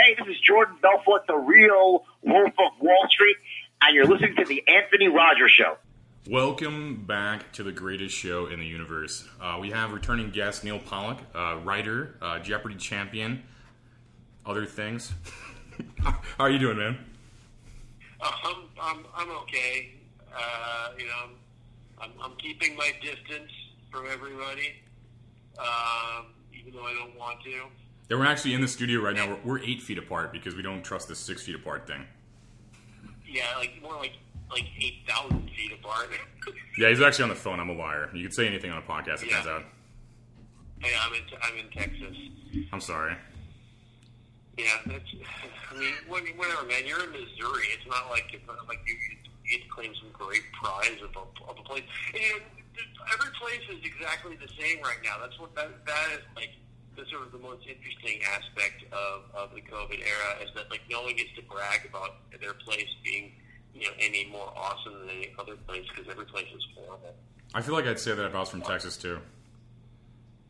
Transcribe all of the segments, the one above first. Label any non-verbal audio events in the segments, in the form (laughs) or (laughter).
Hey, this is Jordan Belfort, the real Wolf of Wall Street, and you're listening to the Anthony Rogers Show. Welcome back to the greatest show in the universe. Uh, we have returning guest Neal Pollack, uh, writer, uh, Jeopardy champion, other things. (laughs) How are you doing, man? Uh, I'm, I'm, I'm okay. Uh, you know, I'm, I'm keeping my distance from everybody, um, even though I don't want to. Yeah, we're actually in the studio right now. We're, we're eight feet apart because we don't trust this six feet apart thing. Yeah, like more like like eight thousand feet apart. (laughs) Yeah, he's actually on the phone. I'm a liar. You could say anything on a podcast. It Yeah. turns out. hey, I'm in I'm in Texas. I'm sorry. Yeah, that's. (laughs) I mean, whatever, man. You're in Missouri. It's not like it's not like you, you get to claim some great prize of a, of a place. And, you know, every place is exactly the same right now. That's what that that is like. The sort of the most interesting aspect of, of the COVID era is that like no one gets to brag about their place being you know any more awesome than any other place because every place is horrible. I feel like I'd say that if I was from Texas too.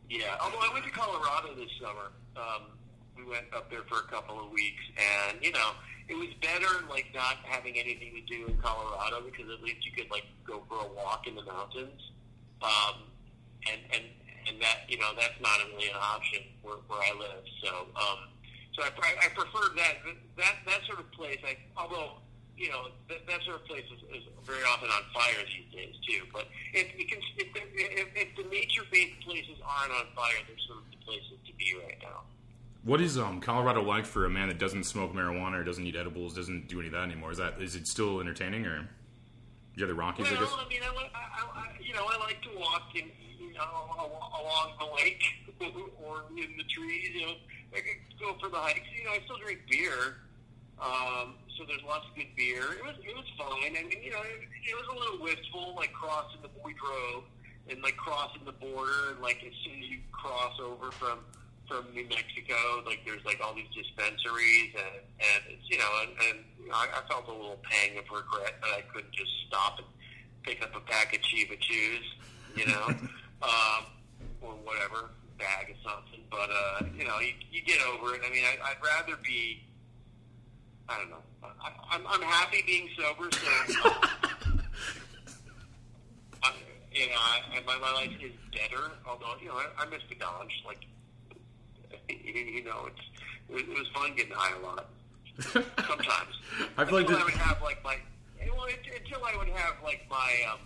Yeah, although I went to Colorado this summer. Um, we went up there for a couple of weeks, and you know, it was better like not having anything to do in Colorado because at least you could like go for a walk in the mountains. Um, and and and that you know that's not really an option where, where I live. So um, so I, I prefer that that that sort of place. I although you know that, that sort of place is, is very often on fire these days too. But if you can, if, the- if, if the nature-based places aren't on fire, they're sort of the places to be right now. What is um, Colorado like for a man that doesn't smoke marijuana or doesn't eat edibles, doesn't do any of that anymore? Is that is it still entertaining or? Yeah, the Rockies, I Well, guess. I mean, I, I, I, I- you know, I like to walk in, you know, al- along the lake (laughs) or in the trees. You know, I could go for the hikes. You know, I still drink beer, um, so there's lots of good beer. It was it was fine. I mean, you know, it, it was a little wistful, like crossing the we drove and like crossing the border, and like as soon as you cross over from from New Mexico, like there's like all these dispensaries, and and you know, and, and you know, I, I felt a little pang of regret that I couldn't just stop and pick up a pack of Chiba Chews, you know, (laughs) um, or whatever bag or something. But uh, you know, you, you get over it. I mean, I, I'd rather be. I don't know. I, I'm, I'm happy being sober, so (laughs) I, you know, I, my, my life is better. Although, you know, I, I miss the Dodge. Like, you know, it's it was, it was fun getting high a lot. (laughs) Sometimes. I feel like until this- I would have like my well, it- until I would have like my um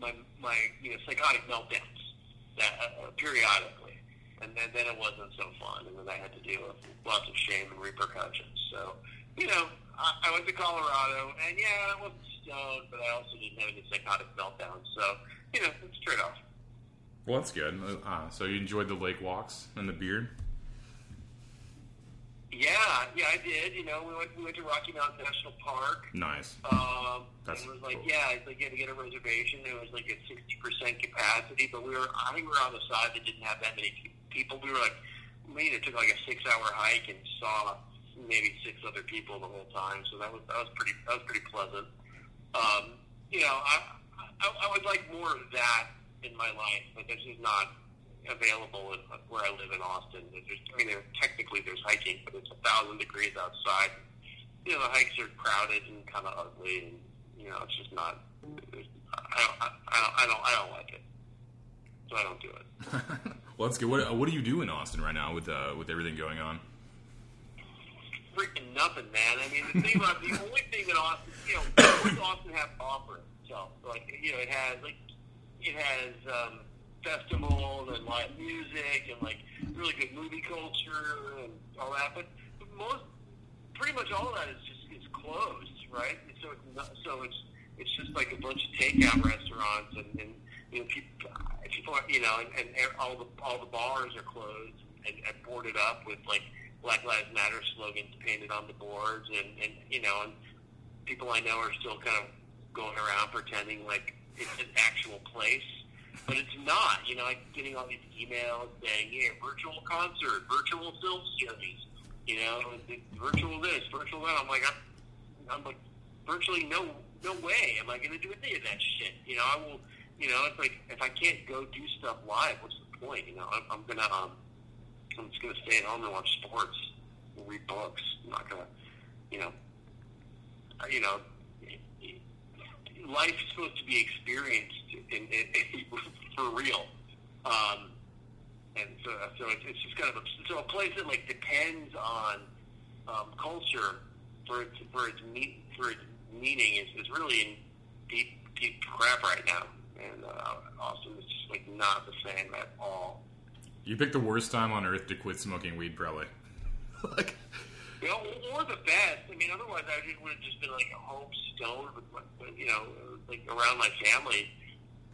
my my you know psychotic meltdowns that uh, uh, periodically, and then then it wasn't so fun, and then I had to deal with lots of shame and repercussions. So you know, I, I went to Colorado, and yeah, I wasn't stoned, but I also didn't have any psychotic meltdowns. So you know, it's a trade off. Well, that's good. Uh, so you enjoyed the lake walks and the beer. Yeah, yeah, I did. You know, we went we went to Rocky Mountain National Park. Nice. Um, That's it was like, cool. yeah, it's like you had to get a reservation. It was like at sixty percent capacity, but we were, I think we were on the side that didn't have that many people. We were like, we it took like a six-hour hike and saw maybe six other people the whole time. So that was that was pretty that was pretty pleasant. Um, you know, I, I I would like more of that in my life, but this is not available in, where I live in Austin. There's, I mean, there, technically there's hiking, but it's a thousand degrees outside you know, the hikes are crowded and kind of ugly, and you know, it's just not. It's, I don't, I, I don't, I don't, like it, so I don't do it. (laughs) well, that's good. What, what do you do in Austin right now with uh, with everything going on? Freaking nothing, man. I mean, the thing about the only thing that Austin, you know, what does Austin have to offer itself? Like, you know, it has like, it has um, festivals and live music and like really good movie culture and all that, but most, pretty much all of that is just is closed, right? And so it's not, so it's it's just like a bunch of takeout restaurants and, and you know people, people are, you know, and, and all the all the bars are closed and, and boarded up with like Black Lives Matter slogans painted on the boards, and and you know, and people I know are still kind of going around pretending like it's an actual place. Not, you know, like getting all these emails saying, yeah, virtual concert, virtual film series, you know, virtual this, virtual that. I'm like, I'm, I'm like, virtually no, no way am I going to do any of that shit. You know, I will, you know, it's like if I can't go do stuff live, what's the point? You know, I'm, I'm gonna, um, I'm just gonna stay at home and watch sports, and read books. I'm not gonna, you know, you know, life is supposed to be experienced in, in, in, (laughs) for real. Um, and so, so it's, it's just kind of a, so a place that like depends on um, culture for its for its meat for its meaning is, is really in deep deep crap right now. And uh, Austin is just like not the same at all. You picked the worst time on earth to quit smoking weed, probably. (laughs) like, You know, or the best. I mean, otherwise I just would have just been like a home stoned with, my, you know, like around my family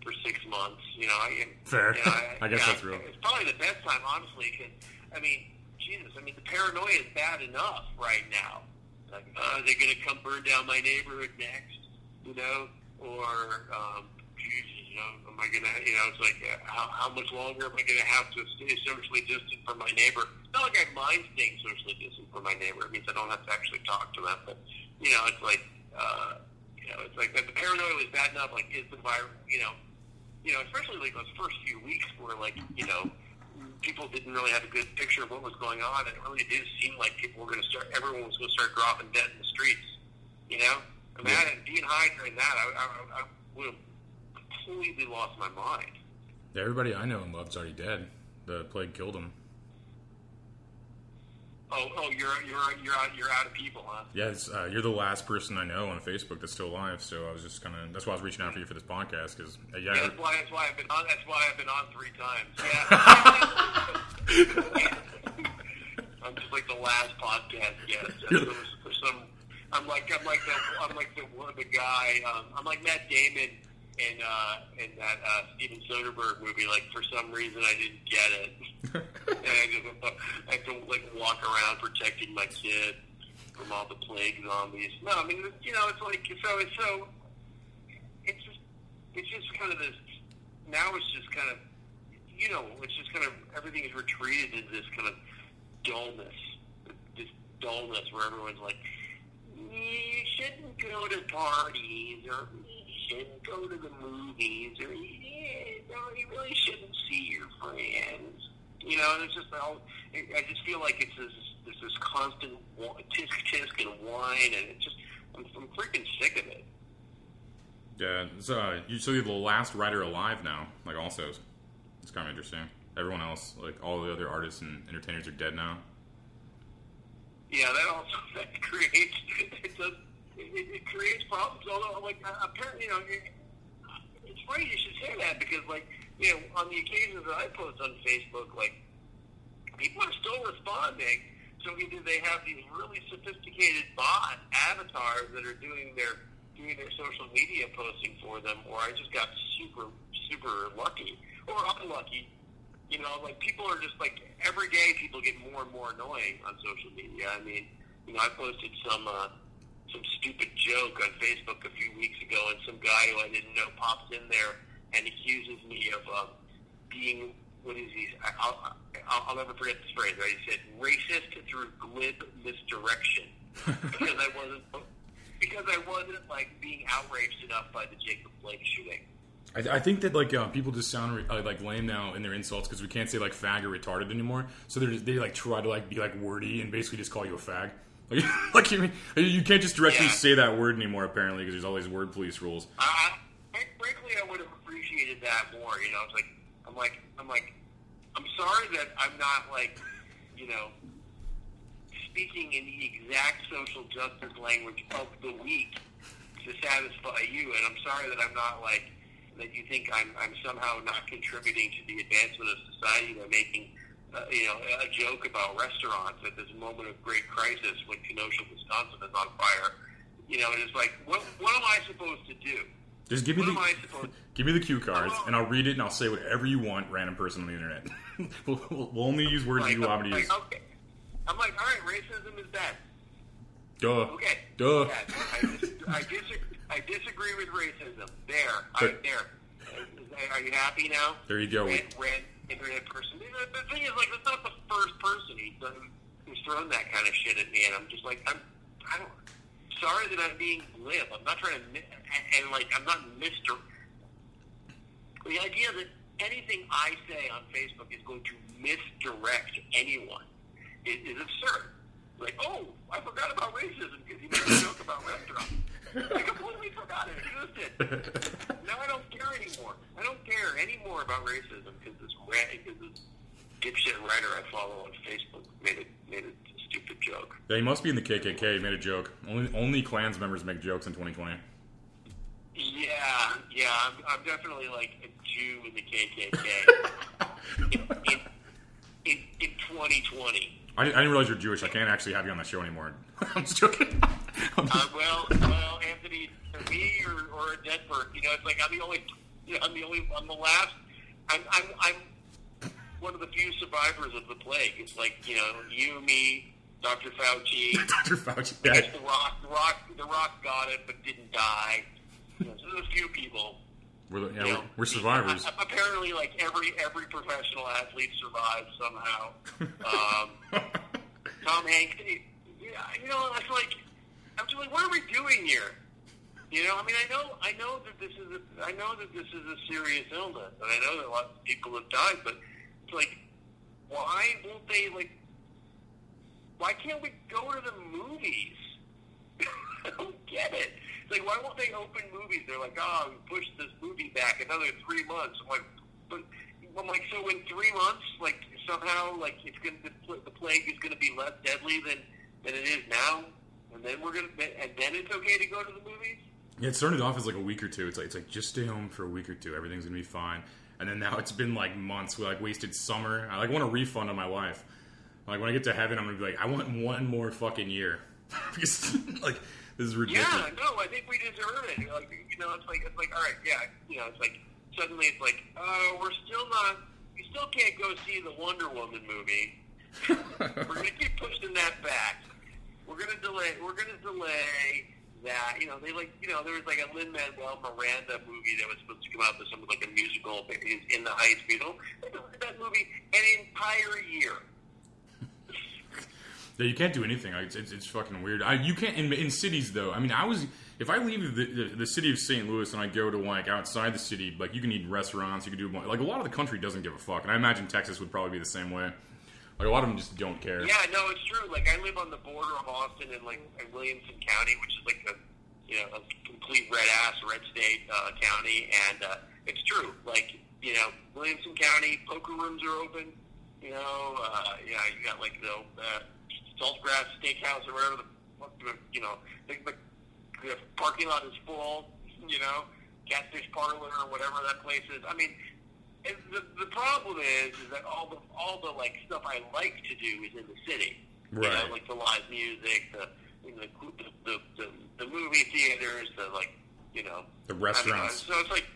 for six months. You know, I, Fair. You know, (laughs) I guess yeah, that's real. It's probably the best time, honestly, because I mean, Jesus, I mean, the paranoia is bad enough right now. Like, uh, are they going to come burn down my neighborhood next? You know, or um, Jesus, you know, am I to? You know, it's like, uh, how, how much longer am I going to have to stay socially distant from my neighbor? Not like I mind staying socially distant from my neighbor. It means I don't have to actually talk to them, but you know, it's like. Uh, you know, it's like the paranoia was bad enough. Like, is the virus? You know, you know, especially like those first few weeks where like you know people didn't really have a good picture of what was going on, and it really did seem like people were going to start, everyone was going to start dropping dead in the streets. You know, imagine being high during that. I, I, I would have completely lost my mind. everybody I know and love's already dead. The plague killed them. Oh, oh, you're you're you're out you're out of people, huh? Yes, uh, you're the last person I know on Facebook that's still alive. So I was just kind of that's why I was reaching out for you for this podcast because uh, yeah, Yeah, that's why that's why I've been on. That's why I've been on three times. Yeah. (laughs) I'm just like the last podcast guest. (laughs) For, some, I'm like I'm like that. I'm like the one the guy. Um, I'm like Matt Damon in uh, in that uh, Steven Soderbergh movie. Like for some reason I didn't get it, (laughs) and I just I have to like walk around protecting my kid from all the plague zombies. No, I mean you know it's like so it's so it's just it's just kind of this now it's just kind of you know it's just kind of everything is retreated into this kind of dullness this dullness where everyone's like you shouldn't go to parties or you shouldn't go to the movies or yeah, no you really shouldn't see your friends you know and it's just all I just feel like it's this this, this constant tisk tisk and whine and it's just I'm, I'm freaking sick of it yeah. So uh, you so you're the last writer alive now. Like also, it's kind of interesting. Everyone else, like all the other artists and entertainers, are dead now. Yeah, that also (laughs) that creates it does it, it creates problems. Although, like uh, apparently, you know, it, it's funny you should say that because, like, you know, on the occasions that I post on Facebook, like, people are still responding. So either they have these really sophisticated bot avatars that are doing their doing their social media posting for them, or I just got super super lucky or unlucky you know, like people are just like every day people get more and more annoying on social media. I mean, you know, I posted some uh, some stupid joke on Facebook a few weeks ago, and some guy who I didn't know pops in there and accuses me of uh, being what is he? I- I'll, I'll, I'll never forget this phrase. Right? He said racist through glib misdirection (laughs) because I wasn't because I wasn't like being outraged enough by the Jacob Blake shooting. I, th- I think that like uh, people just sound re- uh, like lame now in their insults because we can't say like fag or retarded anymore. So they they like try to like be like wordy and basically just call you a fag. Like, (laughs) like you mean you can't just directly Yeah. say that word anymore apparently because there's all these word police rules. Uh-huh. I, frankly, I would have appreciated that more. You know, it's like I'm like I'm like I'm sorry that I'm not like you know speaking in the exact social justice language of the week to satisfy you, and I'm sorry that I'm not like that. You think I'm I'm somehow not contributing to the advancement of society by making. Uh, you know, a joke about restaurants at this moment of great crisis when Kenosha, Wisconsin is on fire. You know, it's like, what, what am I supposed to do? Just give me What the am I supposed (laughs) give me the cue cards and I'll read it and I'll say whatever you want, random person on the internet. (laughs) we'll, we'll only use words like, you want me to use. okay. I'm like, all right, racism is bad. Duh. Okay. Duh. I, dis- I, disagree, I disagree with racism. There. I, there. Are you happy now? There you go internet person. The thing is, like, that's not the first person he's done who's thrown that kind of shit at me, and I'm just like, I'm, I don't. Sorry that I'm being glib. I'm not trying to, and like, I'm not Mister. The idea that anything I say on Facebook is going to misdirect anyone is, is absurd. Like, oh, I forgot about racism because he made a joke about restaurants now I don't care anymore. I don't care anymore about racism because this because this dipshit writer I follow on Facebook made it made a stupid joke. Yeah, he must be in the KKK. He made a joke. Only only Klans members make jokes in 2020. Yeah, yeah, I'm, I'm definitely like a Jew in the KKK (laughs) in, in, in, in 2020. I didn't, I didn't realize you're Jewish. I can't actually have you on the show anymore. (laughs) I'm just joking. (laughs) Uh, well, well, Anthony, me or, or a dead person, you know, it's like I'm the only, I'm the only, I'm the last. I'm, I'm, I'm one of the few survivors of the plague. It's like you know, you, me, Dr. Fauci. (laughs) Dr. Fauci. Yeah. the Rock, the Rock, the Rock got it, but didn't die. You know, so there's a few people. We're, the- yeah, you we're, know, we're survivors. (laughs) Apparently, like every every professional athlete survives somehow. Um, (laughs) Tom Hanks, you know, it's like I'm just like, what are we doing here? You know, I mean, I know, I know that this is, a, I know that this is a serious illness, and I know that lots of people have died, but it's like, why won't they like? Why can't we go to the movies? (laughs) I don't get it. It's like, why won't they open movies? They're like, oh, we pushed this movie back another three months. I'm like, but I'm like, so in three months, like somehow, like it's gonna the, the plague is gonna be less deadly than than it is now, and then we're gonna and then it's okay to go to the movies. Yeah, it started off as like a week or two. It's like it's like just stay home for a week or two. Everything's gonna be fine. And then now it's been like months. We like wasted summer. I like want a refund on my life. Like when I get to heaven, I'm gonna be like, I want one more fucking year (laughs) because like this is ridiculous. Yeah, no, I think we deserve it. Like, you know, it's like it's like all right, yeah, you know, it's like suddenly it's like, oh, we're still not, we still can't go see the Wonder Woman movie. (laughs) we're gonna keep pushing that back. We're gonna delay. We're gonna delay that. You know, they like, you know, there was like a Lin Manuel Miranda movie that was supposed to come out with something like a musical in, the Heights. You know, they delayed that movie an entire year. Yeah, you can't do anything. It's, it's, it's fucking weird. I, you can't in, in cities though. I mean, I was if I leave the, the, the city of St. Louis and I go to like outside the city, like you can eat in restaurants. You can do like a lot of the country doesn't give a fuck, and I imagine Texas would probably be the same way. Like a lot of them just don't care. Yeah, no, it's true. Like I live on the border of Austin and like in Williamson County, which is like a you know a complete red ass red state uh, county, and uh, it's true. Like you know, Williamson County poker rooms are open. You know, uh, yeah, you got like the uh, Saltgrass Steakhouse or whatever the you know the, the, the parking lot is full. You know, Catfish Parlor or whatever that place is. I mean, and the, the problem is, is that all the all the like stuff I like to do is in the city. You Right. know, like the live music, the you know, the, the, the the movie theaters, the like you know The I uh, restaurants. mean, so it's like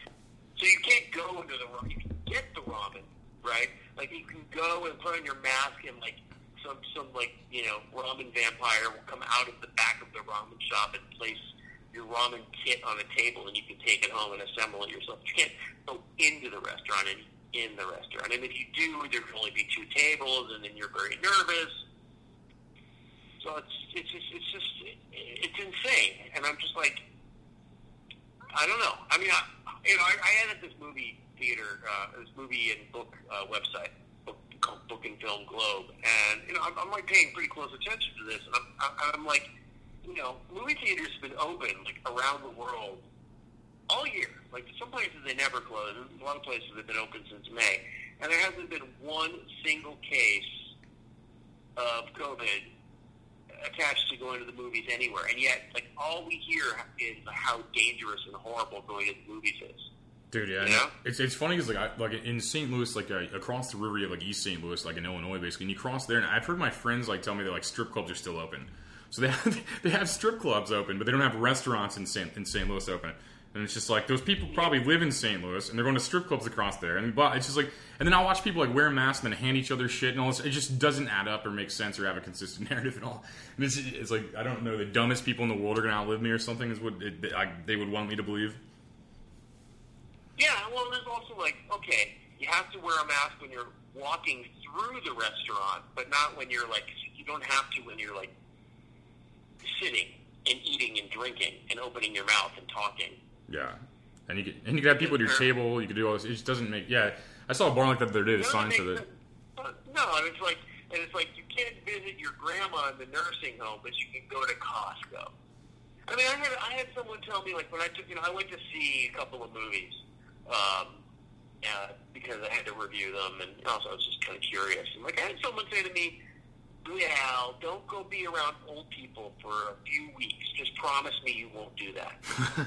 so you can't go into the ramen. You can get the ramen, right? Like you can go and put on your mask and like some some like you know ramen vampire will come out of the back of the ramen shop and place your ramen kit on a table and you can take it home and assemble it yourself. You can't go into the restaurant and in the restaurant. And if you do, there can only be two tables, and then you're very nervous. So it's it's just it's just it's insane, and I'm just like, I don't know. I mean, I, you know, I, I edit this movie theater, uh, this movie and book uh, website, called Book and Film Globe, and you know, I'm, I'm like paying pretty close attention to this, and I'm I'm, like, you know, movie theaters have been open like around the world all year. Like some places they never close. A lot of places have been open since May, and there hasn't been one single case of COVID attached to going to the movies anywhere. And yet, like all we hear is how dangerous and horrible going to the movies is. Dude, yeah, it's it's funny because like I, like in St. Louis, like uh, across the river, you have like East St. Louis, like in Illinois, basically, and you cross there, and I've heard my friends like tell me that like strip clubs are still open, so they (laughs) have, they have strip clubs open, but they don't have restaurants in St. in St. Louis open, and it's just like those people probably live in St. Louis and they're going to strip clubs across there, and but it's just like, and then I'll watch people like wear masks and then hand each other shit and all this. It just doesn't add up or make sense or have a consistent (laughs) narrative at all. And it's, it's like I don't know, the dumbest people in the world are going to outlive me or something is what it, I, they would want me to believe. Yeah, well, there's also like, okay, you have to wear a mask when you're walking through the restaurant, but not when you're like, you don't have to when you're like sitting and eating and drinking and opening your mouth and talking. Yeah, and you could and you could have people at your table. You could do all this. It just doesn't make. Yeah, I saw a bar like that the other day. The sign said it. No, and it's like, and it's like you can't visit your grandma in the nursing home, but you can go to Costco. I mean, I had I had someone tell me like when I took you know I went to see a couple of movies, um, uh, because I had to review them, and also I was just kind of curious. And like I had someone say to me, "Al, don't go be around old people for a few weeks. Just promise me you won't do that."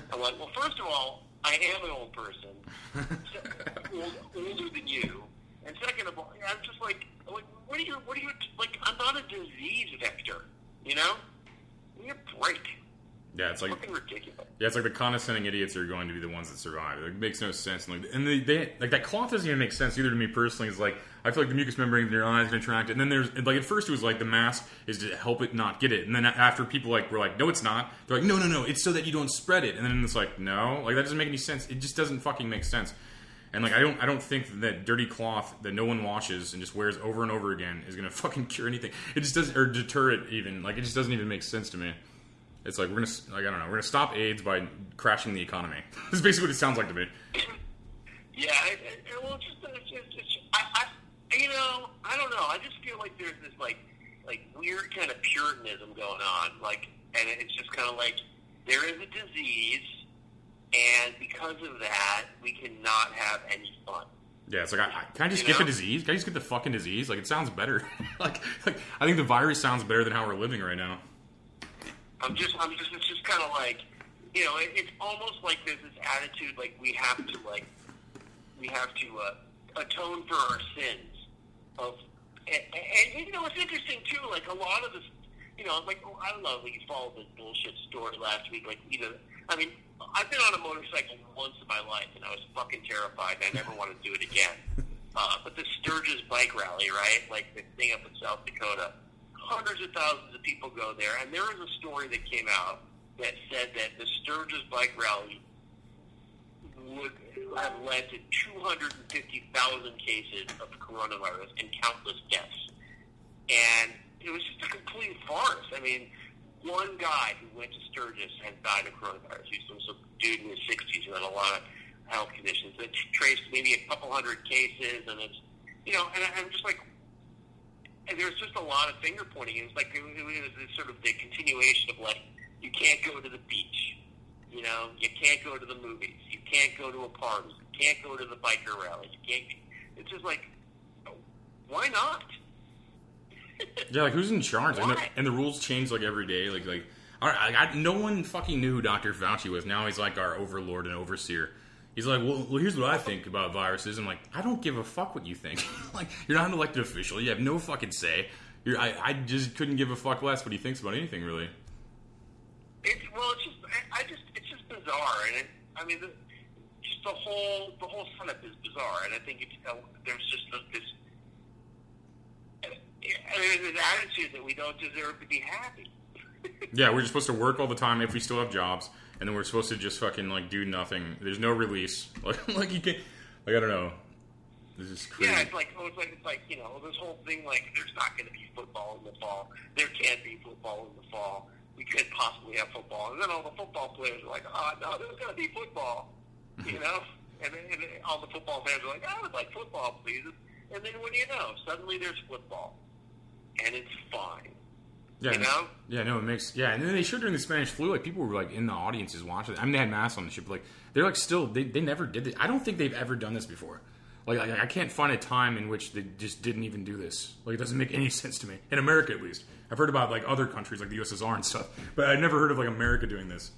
(laughs) I'm like, well, first of all, I am an old person, (laughs) old, older than you, and second of all, I'm just like, like, what are you, what are you, like, I'm not a disease vector, you know? Give me a break. Yeah, it's like Fucking ridiculous. yeah, it's like the condescending idiots are going to be the ones that survive. It makes no sense. And, like, and they, they like that cloth doesn't even make sense either to me personally. It's like I feel like the mucous membrane in your eyes can attract it, and then there's like at first it was like the mask is to help it not get it, and then after people like were like, no, it's not. They're like, no, no, no, it's so that you don't spread it, and then it's like, no, like that doesn't make any sense. It just doesn't fucking make sense. And like I don't I don't think that dirty cloth that no one washes and just wears over and over again is gonna (laughs) fucking cure anything. It just doesn't or deter it even. Like it just doesn't even make sense to me. It's like we're gonna like I don't know we're gonna stop AIDS by crashing the economy. (laughs) this is basically what it sounds like to me. Yeah, it, it, well, just, it's just, it's, I, I, you know, I don't know. I just feel like there's this like, like weird kind of puritanism going on, like, and it's just kind of like there is a disease, and because of that, we cannot have any fun. Yeah, it's like I, I, can I just You get the know? disease? Can I just get the fucking disease? Like it sounds better. (laughs) like like I think the virus sounds better than how we're living right now. I'm just, I'm just, it's just kind of like, you know, it, it's almost like there's this attitude like we have to like, we have to uh, atone for our sins of, and, and you know, it's interesting too. Like a lot of this, you know, like I don't know, you followed this bullshit story last week. Like either, I mean, I've been on a motorcycle once in my life, and I was fucking terrified. and I never want to do it again. Uh, but the Sturgis bike rally, right? Like the thing up in South Dakota, hundreds of thousands of people go there, and there was a story that came out that said that the Sturgis bike rally would have led to 250,000 cases of coronavirus and countless deaths. And it was just a complete farce. I mean, one guy who went to Sturgis has died of coronavirus. He's some, some dude in his 60s who had a lot of health conditions. It's traced maybe a couple hundred cases, and it's, you know, and I'm just like, and there's just a lot of finger pointing. It was like it was, it was this sort of the continuation of like, you can't go to the beach, you know, you can't go to the movies, you can't go to a party, you can't go to the biker rally, you can't. It's just like, why not? Yeah, like who's in charge? And the, and the rules change like every day. Like like all right, I, I, no one fucking knew who Dr. Fauci was. Now he's like our overlord and overseer. He's like, well, well, here's what I think about viruses. I'm like, I don't give a fuck what you think. (laughs) like, you're not an elected official. You have no fucking say. You're, I, I just couldn't give a fuck less what he thinks about anything, really. It's well, it's just I, I just it's just bizarre, and it, I mean, the, just the whole the whole setup is bizarre, and I think it's, uh, there's just this uh, there's this attitude that we don't deserve to be happy. (laughs) Yeah, we're just supposed to work all the time if we still have jobs, and then we're supposed to just fucking like do nothing. There's no release. (laughs) Like, like you can't. Like I don't know. This is crazy. Yeah, it's like oh, it's like it's like you know this whole thing like there's not going to be football in the fall. There can't be football in the fall. We could possibly have football, and then all the football players are like, oh no, there's going to be football, (laughs) you know. And then, and then all the football fans are like, I would like football, please. And then what do you know? Suddenly there's football, and it's fine. Yeah, You know? Yeah, no, it makes yeah. And then they showed during the Spanish flu, like people were like in the audiences watching. it. I mean, they had masks on the ship, but like they're like still they, they never did this. I don't think they've ever done this before. Like I, I can't find a time in which they just didn't even do this. Like it doesn't make any (laughs) sense to me in America at least. I've heard about like other countries like the USSR and stuff, but I'd never heard of like America doing this.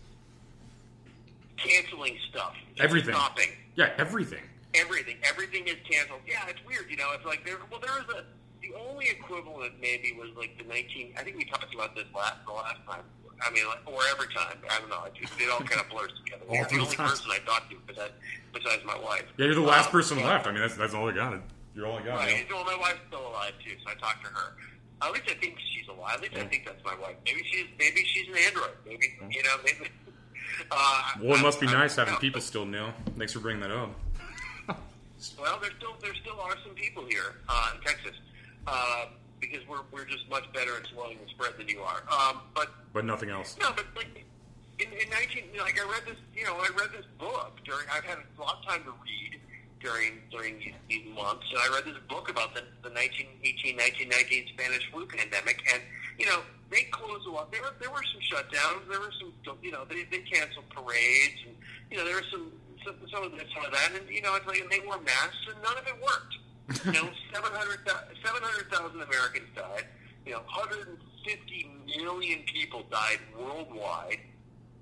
Canceling stuff, Everything. stopping. Yeah, everything. everything. Everything is canceled. Yeah, it's weird. You know, it's like there. Well, there is a. The only equivalent maybe was like the nineteen. I think we talked about this last the last time. I mean, like, or every time. I don't know. It, it all kind of blurs together. All You're the only times. person I talked to besides, besides my wife. Yeah, you're the last Um, person but- left. I mean, that's that's all I got. You're all I got. Right. Well, my wife's still alive too, so I talked to her. At least I think she's alive. At least I think that's my wife. Maybe she's maybe she's an android. Maybe you know maybe. (laughs) Uh, Well, it must be I'm- nice having no, people still new. Thanks for bringing that up. (laughs) Well, there still there still are some people here uh, in Texas uh, because we're we're just much better at slowing the spread than you are. Um, but But nothing else. no, but like in, in nineteen, like I read this, you know, I read this book during. I've had a lot of time to read during during these, these months, and I read this book about the the 1918, 1919 Spanish flu pandemic, and you know, they closed a lot. There were there were some shutdowns. There were some, you know, they they canceled parades, and you know, there was some some, some of this, some of that, and you know, it's like and they wore masks, and none of it worked. You know, 700,000 700,000 Americans died. You know, 150 million people died worldwide.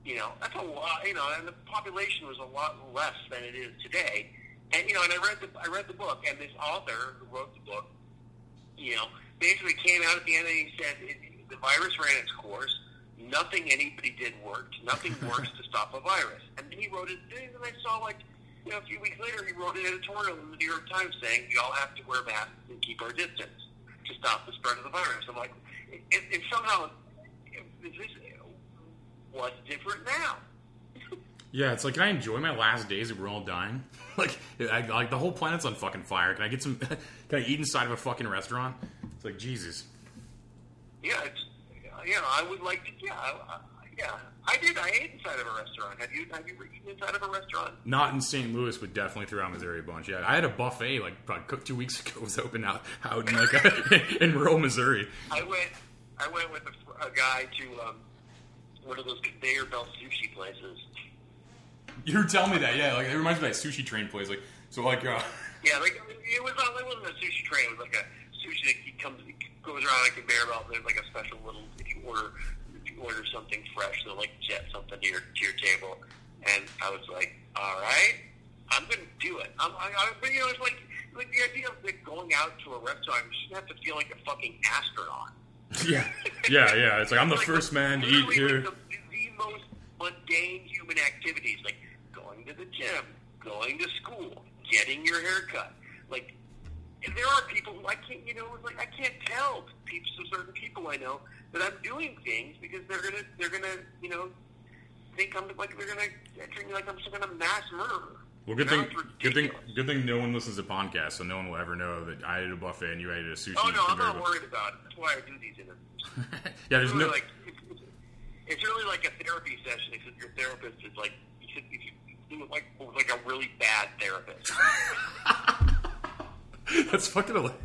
You know, that's a lot. You know, and the population was a lot less than it is today. And you know, and I read the I read the book, and this author who wrote the book, you know, basically came out at the end and he said it, the virus ran its course. Nothing anybody did worked. Nothing works to stop a virus. And then he wrote it. And I saw like, you know, a few weeks later, he wrote an editorial in the New York Times saying we all have to wear masks and keep our distance to stop the spread of the virus. I'm like, if, if somehow, if this, what's different now? Yeah, it's like, can I enjoy my last days if we're all dying? (laughs) like, I, like the whole planet's on fucking fire. Can I get some? (laughs) can I eat inside of a fucking restaurant? It's like Jesus. Yeah, it's, you know, I would like to. Yeah, I, I, yeah, I did. I ate inside of a restaurant. Have you? Have you eaten inside of a restaurant? Not in St. Louis, but definitely throughout Missouri a bunch. Yeah, I had a buffet like about two weeks (laughs) ago. It was open out out in like a, (laughs) in rural Missouri. I went. I went with a, a guy to um, one of those conveyor belt sushi places. You were telling me that, yeah. Like it reminds me of that sushi train place. Like so, like uh, (laughs) Yeah, like it was. Not, it wasn't a sushi train. It was like a sushi that he comes, he goes around like a conveyor belt. There's like a special little. If you order, order something fresh, they'll like jet something to your to your table. And I was like, all right, I'm gonna do it. I'm, I, I, but you know, it's like like the idea of like going out to a restaurant. You shouldn't have to feel like a fucking astronaut. (laughs) yeah, yeah, yeah. It's like I'm the Like, first man to eat here. like, The, the most mundane human activities, like going to the gym, going to school, getting your hair cut. Like, and there are people who I can't, you know, it's like I can't tell people, certain people I know that I'm doing things because they're gonna, they're gonna, you know, think I'm like they're gonna treat me like I'm some kind of mass murderer. Well, good thing, good thing, good thing. No one listens to podcasts, so no one will ever know that I ate a buffet and you ate a sushi. Oh no, I'm not worried about it. That's why I do these interviews. (laughs) (laughs) yeah, there's It's really no. like it's, really like a therapy session, except your therapist is like you should, you should do it like like a really bad therapist. (laughs) (laughs) That's fucking. hilarious.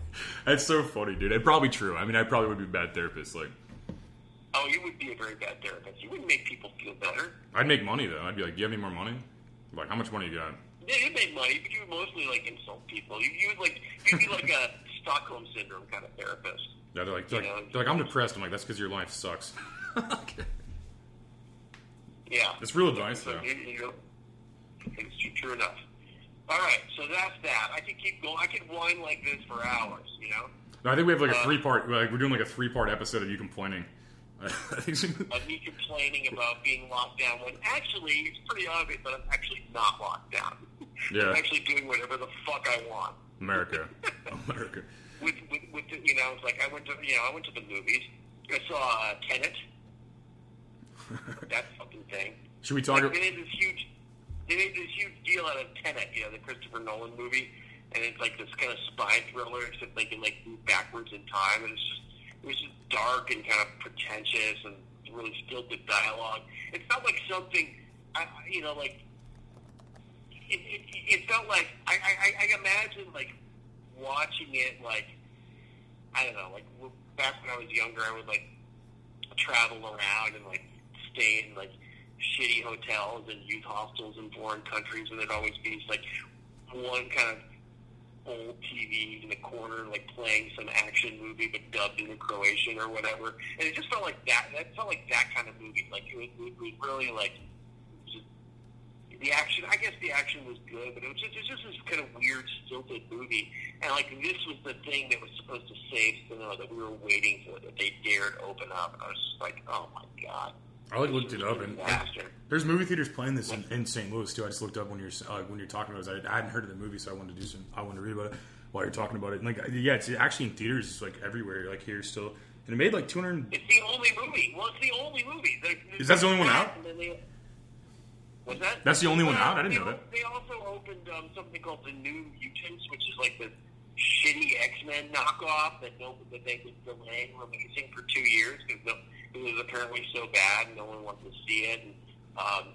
That's so funny, dude. It's probably true. I mean, I probably would be a bad therapist. Like, oh, you would be a very bad therapist. You wouldn't make people feel better. I'd make money though. I'd be like, "Do you have any more money? Like, how much money you got?" Yeah, you'd make money, but you would mostly like insult people. You, you would like you'd be like a (laughs) Stockholm syndrome kind of therapist. Yeah, they're like, they're You know, like, they're like, I'm depressed. I'm like, that's because your life sucks. (laughs) okay. Yeah, It's real advice, though. it's true enough. All right, so that's that. I could keep going. I could whine like this for hours. You know. No, I think we have like a Uh, three part. Like, we're doing like a three part episode of you complaining. (laughs) I think. so- of me complaining about being locked down when actually it's pretty obvious that I'm actually not locked down. (laughs) Yeah. I'm actually doing whatever the fuck I want. America, (laughs) America. With, with, with the, you know, it's like I went to, you know, I went to the movies. I saw uh, Tenet. that fucking thing. Should we talk? Like, they made this huge, they made this huge deal out of Tenet, you know, the Christopher Nolan movie, and it's like this kind of spy thriller, except they can like move backwards in time, and it's just, it was just dark and kind of pretentious and really stilted dialogue. It felt like something, I, you know, like it, it, it felt like I, I, I imagine like watching it like I don't know, like back when I was younger, I would like travel around and like stay in like shitty hotels and youth hostels in foreign countries, and there'd always be like one kind of old TV in the corner, like playing some action movie but dubbed into Croatian or whatever. And it just felt like that. That felt like that kind of movie. Like it was, it was really like the action. I guess the action was good, but it was just, it was just this kind of weird, stilted movie. And like this was the thing that was supposed to save cinema that we were waiting for that they dared open up. And I was just like, oh my god. I like looked it up and disaster. there's movie theaters playing this in, in St. Louis too. I just looked up when you're uh, when you're talking about it. I, I hadn't heard of the movie, so I wanted to do some. I wanted to read about it while you're talking about it. And like, yeah, it's actually in theaters. It's like everywhere, like here still. And it made like 200. It's the only movie. Well, it's the only movie. There- Is that the only one out? And then they- What's that? That's the only one out? I didn't they know that. They also opened um, something called the New Mutants, which is like the shitty X Men knockoff that no that they was delaying releasing for two years because it was apparently so bad, no one wanted to see it. And, um,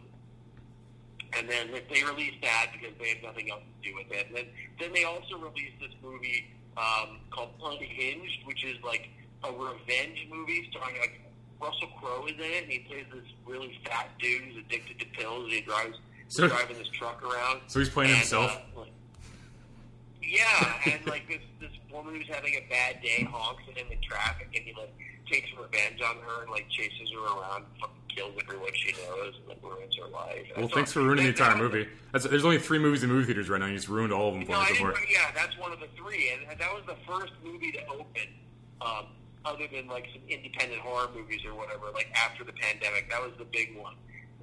and then they released that because they had nothing else to do with it. And then, then they also released this movie um, called Unhinged, which is like a revenge movie starring like Russell Crowe is in it, and he plays this really fat dude who's addicted to pills, and he drives So- driving this truck around. So he's playing And, himself? uh, like- yeah, and like this this woman who's having a bad day honks at him in traffic, and he like takes revenge on her and like chases her around, fucking kills everyone she knows, and like ruins her life. Well, thanks for ruining the entire movie. That's, there's only three movies in movie theaters right now. You just ruined all of them for No, me I so didn't, far. yeah, that's one of the three, and and that was the first movie to open, um, other than like some independent horror movies or whatever. Like after the pandemic, that was the big one,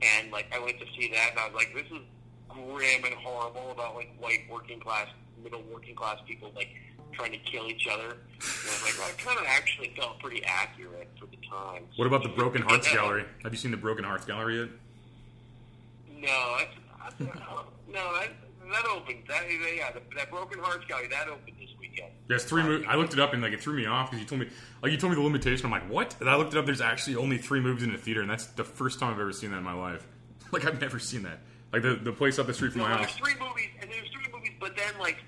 and like I went to see that, and I was like, this is grim and horrible about like white working class, middle working class people like trying to kill each other. And I'm like, well, it kind of actually felt pretty accurate for the time. What about the Broken Hearts Yeah. Gallery? Have you seen the Broken Hearts Gallery yet? No, that's, that's, (laughs) no, that, that opened. That, yeah, the, that Broken Hearts Gallery that opened this weekend. There's three movies. I looked it up and like it threw me off because you told me like you told me the limitation. I'm like, what? And I looked it up. There's actually only three movies in the theater, and that's the first time I've ever seen that in my life. (laughs) Like I've never seen that. Like the the place up the street from No, my house. there's three movies, and there's three movies, but then like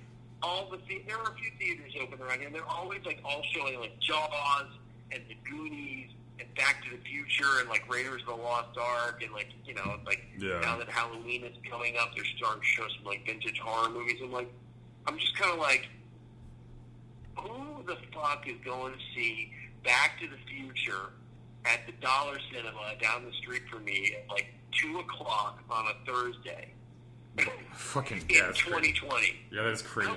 all the the- there are a few theaters open around here, and they're always like all showing like Jaws and The Goonies and Back to the Future and like Raiders of the Lost Ark and like you know like Yeah. now that Halloween is coming up, they're starting to show some like vintage horror movies. I'm like, I'm just kind of like, who the fuck is going to see Back to the Future at the Dollar Cinema down the street from me at like two o'clock on a Thursday? Fucking in yeah, that's crazy. 2020. Yeah, that's crazy. How-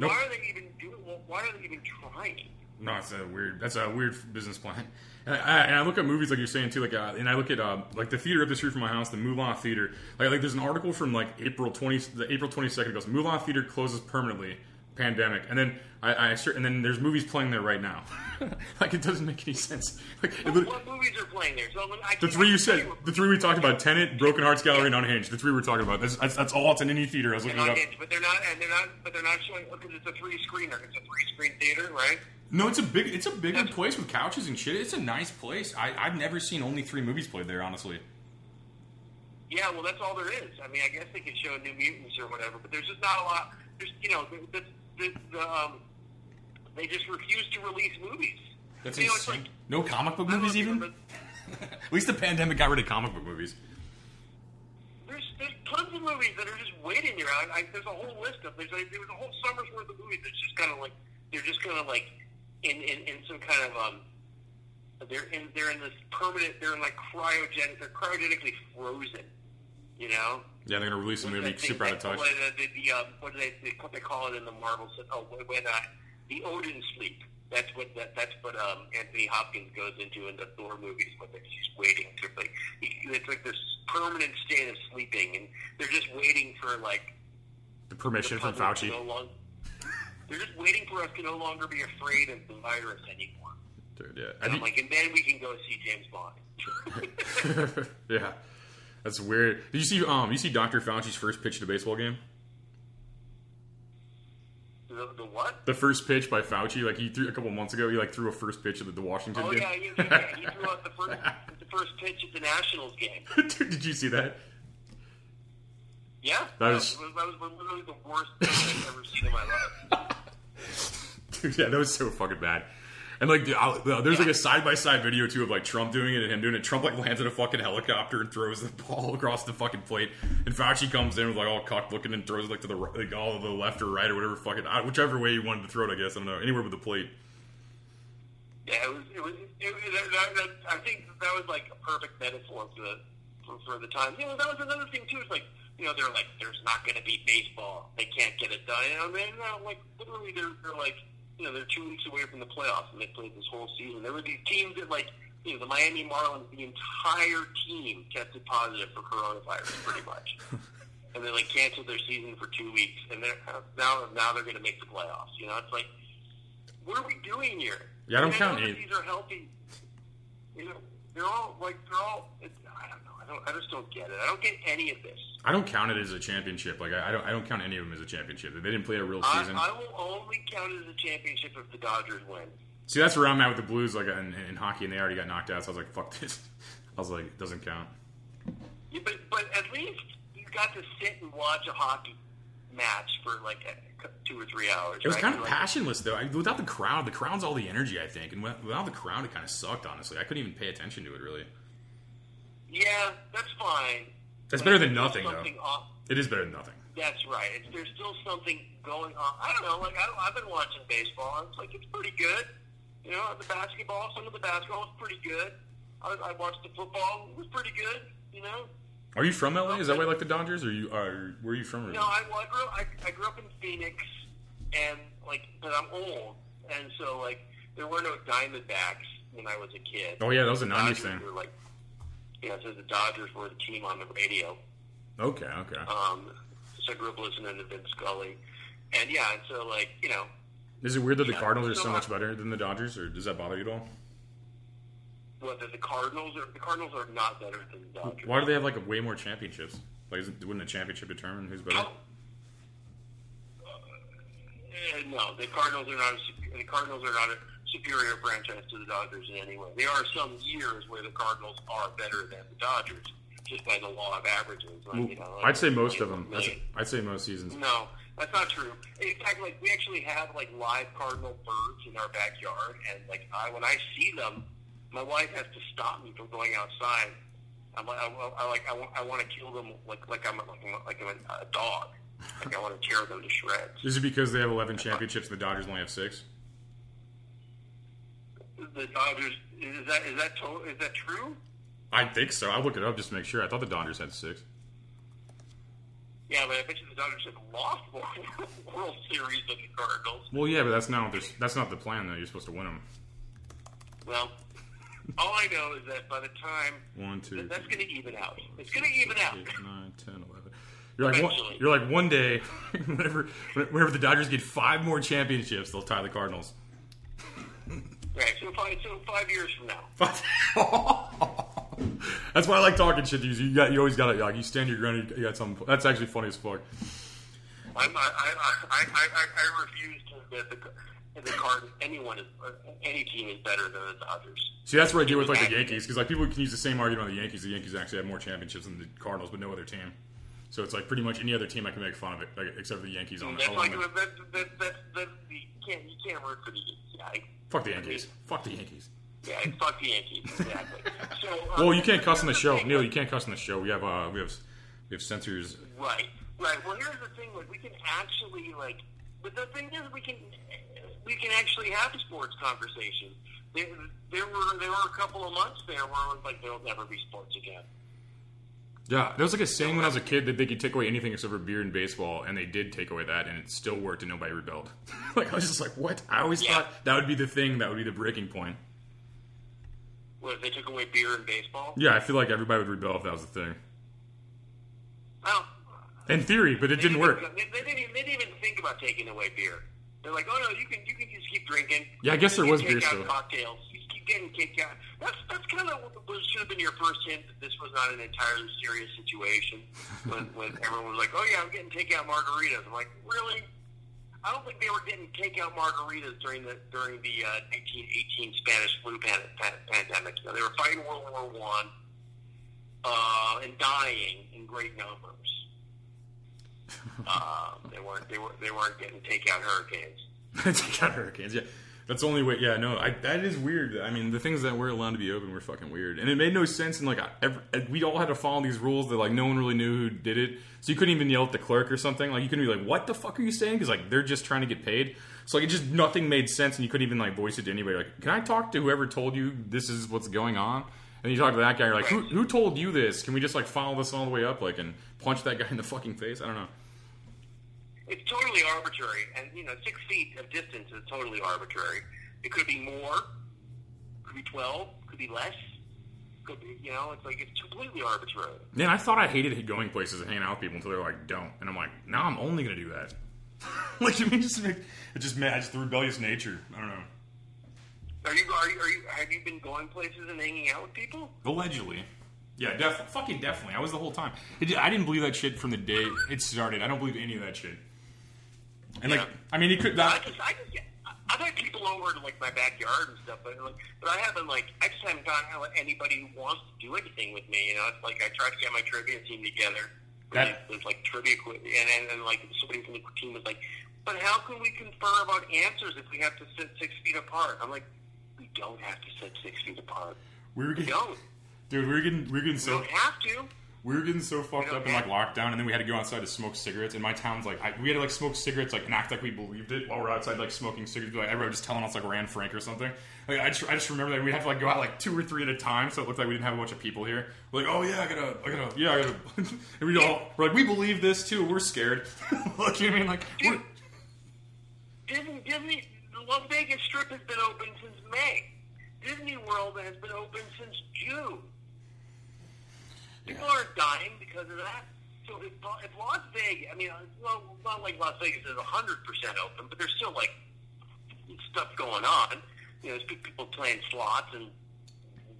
Nope. Why are they even doing? Why are they even trying? No, it's a weird. That's a weird business plan. And I, and I look at movies like you're saying too, like, uh, and I look at uh, like the theater up the street from my house, the Moolah Theater. Like, like there's an article from like April twenty, the April twenty second goes, Moolah Theater closes permanently, pandemic, and then I, I and then there's movies playing there right now. (laughs) like it doesn't make any sense. Like What, what movies are playing there? So I the three you said, the three we talked about, Tenet, Broken Hearts Gallery, and Unhinged. The three we're talking about. That's, that's, that's all it's in any theater. I was looking And it up. Unhinged, but they're not, and they're not, but they're not showing because it's a three screener. It's a three screen theater, right? No, it's a big, it's a bigger place with couches and shit. It's a nice place. I, I've never seen only three movies played there, honestly. Yeah, well, that's all there is. I mean, I guess they could show New Mutants or whatever, but there's just not a lot. There's, you know, the, the, the, um, they just refuse to release movies. That's you know, insane. like no comic book movies, know if you even. (laughs) At least the pandemic got rid of comic book movies. There's there's tons of movies that are just waiting here. I, I, there's a whole list of there's like, there was a whole summer's worth of movies that's just kind of like they're just kind of like in, in in some kind of um they're in they're in this permanent they're in like cryogenic they're cryogenically frozen. You know. Yeah, they're gonna release a What's movie that thing super out of touch. What, the, the, um, what do they, they, what they call it in the Marvel? Oh, when- uh, the Odin sleep. That's what that, that's what um, Anthony Hopkins goes into in the Thor movies. When they're- he's waiting to like it's like this permanent state of sleeping, and they're just waiting for like The permission the from Fauci. to no long, They're just waiting for us to no longer be afraid of the virus anymore. Dude, yeah. And I'm like, and then we can go see James Bond. (laughs) yeah. That's weird. Did you see um you see Dr. Fauci's first pitch at a baseball game? the, the what? The first pitch by Fauci, like he threw a couple months ago, he like threw a first pitch at the Washington Oh game. yeah, he, yeah, he threw out the first the first pitch at the Nationals game. (laughs) Dude, did you see that? Yeah, That that was, that was literally the worst thing I've ever seen in my life. (laughs) Dude, yeah, that was so fucking bad. And like, I, there's like a side by side video too of like Trump doing it and him doing it. Trump like lands in a fucking helicopter and throws the (laughs) ball across the fucking plate, and Fauci comes in with like all cocked looking and throws it like to the like all to the left or right or whatever fucking uh, whichever way he wanted to throw it. I guess I don't know anywhere with the plate. Yeah, it was. It was. It, that, that, that, I think that was like a perfect metaphor for the for, for the time. You know, that was another thing too. It's like you know, they're like, there's not going to be baseball. They can't get it done. You know, man, no, like literally, they're they're like, you know, they're two weeks away from the playoffs, and they played this whole season. There were these teams that like. You know, the Miami Marlins, the entire team tested positive for coronavirus, pretty much, (laughs) and they like canceled their season for two weeks, and they're now now they're going to make the playoffs. You know, it's like, what are we doing here? Yeah, I don't And count know that any- These are healthy. You know, they're all like they're all. It, I don't know. I don't. I just don't get it. I don't get any of this. I don't count it as a championship. Like I, I don't I don't count any of them as a championship. They didn't play a real season. I will only count it as a championship if the Dodgers win. See, that's where I'm at with the Blues. Like in, in hockey, and they already got knocked out. So I was like, fuck this. (laughs) I was like, it doesn't count. Yeah, but but at least you got to sit and watch a hockey match for like a, two or three hours. It was right? kind of Like, passionless though. I, without the crowd, the crowd's all the energy, I think, and without the crowd, it kind of sucked. Honestly, I couldn't even pay attention to it really. Yeah, that's fine. That's better than nothing, though. off- It is better than nothing. That's right. It's, there's still something going on. I don't know. Like I, I've been watching baseball. It's like it's pretty good. You know, the basketball. Some of the basketball was pretty good. I, I watched the football. It was pretty good. You know. Are you from LA? Is that why you like the Dodgers, or you are? Where are you from? No, I, well, I grew. I, I grew up in Phoenix, and like, but I'm old, and so like, there were no Diamondbacks when I was a kid. Oh yeah, that was a The '90s Dodgers thing. Were like, yeah, so the Dodgers were the team on the radio. Okay, okay. Um, so I grew up listening to Vin Scully, and yeah, and so like, you know, Is it weird that the yeah, Cardinals are so much better than the Dodgers, or does that bother you at all? whether the Cardinals are the Cardinals are not better than the Dodgers. Why do they have like way more championships? Like, isn't, wouldn't the championship determine who's better? Oh. Uh, no, the Cardinals are not. A, the Cardinals are not a superior franchise to the Dodgers in any way. There are some years where the Cardinals are better than the Dodgers, just by the law of averages. Like, you know, like I'd say most of them. I'd say. Most seasons. No, that's not true. In fact, like we actually have like live cardinal birds in our backyard, and like I, when I see them, my wife has to stop me from going outside. I'm like, I, I like, I, want, I want to kill them like like I'm like, like I'm a, a dog. Like I want to tear them to shreds. Is it because they have 11 championships and the Dodgers only have six? The Dodgers is that is that to, is that true? I think so. I'll look it up just to make sure. I thought the Dodgers had six. Yeah, but I bet you the Dodgers have lost (laughs) more World Series than the Cardinals. Well, yeah, but that's not what that's not the plan though. You're supposed to win them. Well, all I know is that by the time One, two, that's going to even out. It's going to even out. eight, nine, 10, 11. You're like, one, you're like one day, (laughs) whenever, whenever the Dodgers get five more championships, they'll tie the Cardinals. Right. So five, so five years from now. (laughs) that's why I like talking shit to you. You got, you always got to, like, you stand your ground. You got something. That's actually funny as fuck. I'm, I, I, I, I, I, I refuse to admit the, the card. Anyone is, uh, any team is better than the Dodgers. See, that's what I deal with like the Yankees because like people can use the same argument on the Yankees. The Yankees actually have more championships than the Cardinals, but no other team. So it's like pretty much any other team I can make fun of it, like, except for the Yankees. On That's like with- that, that, that, that, you can't you can't root for the yeah, fuck the Yankees. Fuck the Yankees. yeah fuck the Yankees exactly. (laughs) So um, Well, you can't cuss on the show, Neal. You can't cuss on the show. We have uh, we have we have censors. Right, right. Well, here's the thing: like we can actually like, but the thing is, we can we can actually have a sports conversation. There, there were there were a couple of months there where it was like there'll never be sports again. Yeah, there was like a saying when I was a kid that they could take away anything except for beer and baseball, and they did take away that, and it still worked, and nobody rebelled. (laughs) like I was just like, what? I always Yeah. thought that would be the thing, that would be the breaking point. What if they took away beer and baseball? Yeah, I feel like everybody would rebel if that was the thing. Well, In theory, but it didn't work. They, they, didn't, even- they didn't even think about taking away beer. They're like, oh no, you can you can just keep drinking. Yeah, I guess there was beer still. Cocktails. Getting kicked out. That's that's kind of what should have been your first hint that this was not an entirely serious situation. When when everyone was like, oh yeah, I'm getting takeout margaritas. I'm like, really? I don't think they were getting takeout margaritas during the during the uh, 1918 Spanish flu pan, pan, pandemic. You know, they were fighting World War One uh, and dying in great numbers. Uh, (laughs) they weren't they were they weren't getting takeout hurricanes. (laughs) Take out hurricanes. Yeah, that's the only way. Yeah, no, I, that is weird. I mean, the things that were allowed to be open were fucking weird, and it made no sense. And like, every, we all had to follow these rules that like no one really knew who did it, so you couldn't even yell at the clerk or something. Like, you couldn't be like, "What the fuck are you saying?" Because like they're just trying to get paid. So like, it just nothing made sense, and you couldn't even like voice it to anybody. Like, can I talk to whoever told you this is what's going on? And you talk to that guy, you're like, who, who told you this? Can we just like follow this all the way up, like, and punch that guy in the fucking face? I don't know. It's totally arbitrary, and you know, six feet of distance is totally arbitrary. It could be more, could be twelve, could be less, could be you know, it's like it's completely arbitrary. Man, I thought I hated going places and hanging out with people until they're like, "Don't," and I'm like, "Now I'm only gonna do that." (laughs) like, it just make, it just mad. It's the rebellious nature. I don't know. Are you are you, are you have you been going places and hanging out with people? Allegedly. Yeah, definitely. Fucking definitely. I was the whole time. It, I didn't believe that shit from the day it started. I don't believe any of that shit. And like, Yeah. I mean, he could. I just I just I've had people over to like my backyard and stuff, but like, but I haven't like I just haven't gotten out anybody who wants to do anything with me. You know, it's like I tried to get my trivia team together, That- there's like trivia and, and and like somebody from the team was like, "But how can we confer about answers if we have to sit six feet apart?" I'm like, "We don't have to sit six feet apart. We were We getting, don't. dude, we were getting, we were getting We so, don't have to." We were getting so fucked up in like lockdown, and then we had to go outside to smoke cigarettes. And my town's like, I, we had to like smoke cigarettes, like and act like we believed it while we're outside like smoking cigarettes. Like everyone was just telling us like we're Frank or something. Like I just, I just remember that we had to like go out like two or three at a time, so it looked like we didn't have a bunch of people here. We're like, oh yeah, I gotta, I gotta, yeah, I gotta. (laughs) and we all, we're like, we believe this too. We're scared. (laughs) like, you know what I mean? Like, we're, Disney, Disney, the Las Vegas Strip has been open since May. Disney World has been open since June. People aren't dying because of that. So if, if Las Vegas, I mean, uh, it's not, not like Las Vegas is 100% open, but there's still like stuff going on. You know, there's people playing slots and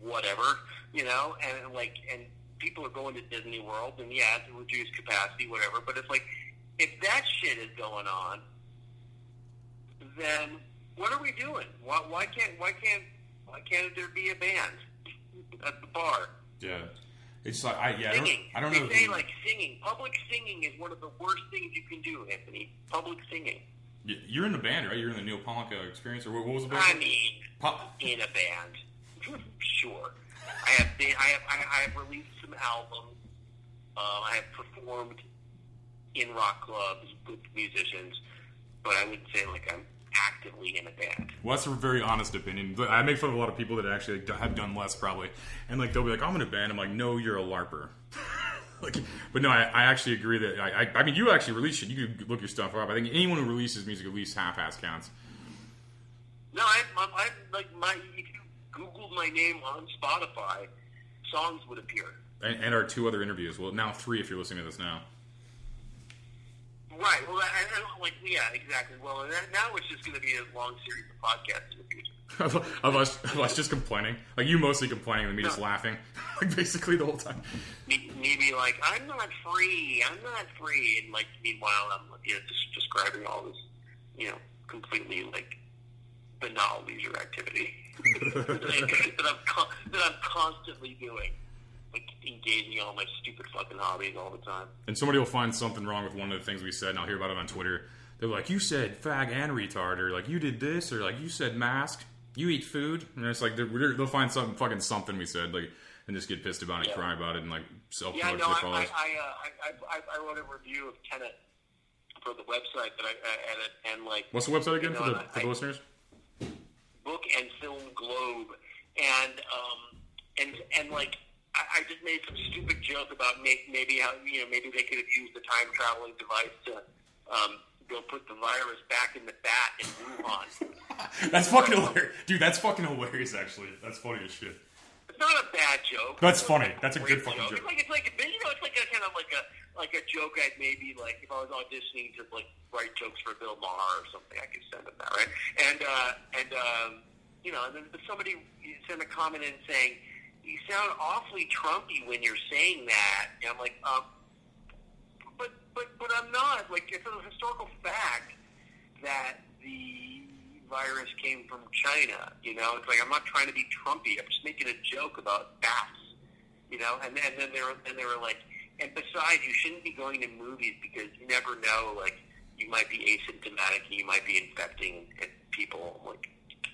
whatever, you know, and like, and people are going to Disney World, and yeah, it's a reduced capacity, whatever. But it's like, if that shit is going on, then what are we doing? Why, why can't why can't why can't there be a band at the bar yeah, it's like, I, yeah, I don't, singing? I don't they know. say who- like singing. Public singing is one of the worst things you can do, Anthony. Public singing. You're in the band, right? You're in the Neal Pollack experience, or what was the band? I mean, Pop- in a band, (laughs) sure. I have been, I have I, I have released some albums. Um, I have performed in rock clubs with musicians, but I wouldn't say like I'm actively in a band. Well, that's a very honest opinion. I make fun of a lot of people that actually like, have done less, probably. And like they'll be like, "I'm in a band." I'm like, "No, you're a larper." (laughs) like, but no, I, I actually agree that I, I, I mean, you actually release it. You could look your stuff up. I think anyone who releases music at least half-ass counts. No, I, I, I like my. If you Googled my name on Spotify, songs would appear. And, and our two other interviews. Well, now three if you're listening to this now. Right. Well, I, I, like yeah, exactly. Well, and that, now it's just going to be a long series of podcasts in the future. of, us, of us just complaining, like you mostly complaining, and me just laughing, (laughs) like basically the whole time. Me- Maybe like I'm not free. I'm not free, and like meanwhile I'm you know just describing all this you know completely like banal leisure activity (laughs) that I'm con- that I'm constantly doing, like engaging in all my stupid fucking hobbies all the time. and somebody will find something wrong with one of the things we said, and I'll hear about it on Twitter. They're like, "You said fag and retard," or like, "You did this," or like, "You said mask." You eat food, and it's like they're, they're- they'll find some fucking something we said, like, and just get pissed about it, Yeah. cry about it, and like self Yeah, no, I, I. I, uh, I, I, I wrote a review of Tenet for the website that I uh, edit, and like What's the website again you for the, for the I- listeners? Book and Film Globe, and um, and and like I, I just made some stupid joke about may, maybe how you know maybe they could have used the time traveling device to um, go put the virus back in the bat in Wuhan. (laughs) That's fucking hilarious, dude. That's fucking hilarious. Actually, that's funny as shit. It's not a bad joke. That's funny. a That's a good fucking joke. It's like it's like you know it's like a kind of like a like a joke I'd maybe like if I was auditioning to like write jokes for Bill Maher or something I could send him that right and uh, and um, you know and then somebody sent a comment in saying you sound awfully Trumpy when you're saying that and I'm like um, but but but I'm not like it's a historical fact that the virus came from China. You know, it's like I'm not trying to be Trumpy. I'm just making a joke about bats. You know, and then and then they were and they were like, and besides, you shouldn't be going to movies because you never know. Like, you might be asymptomatic and you might be infecting people. I'm like,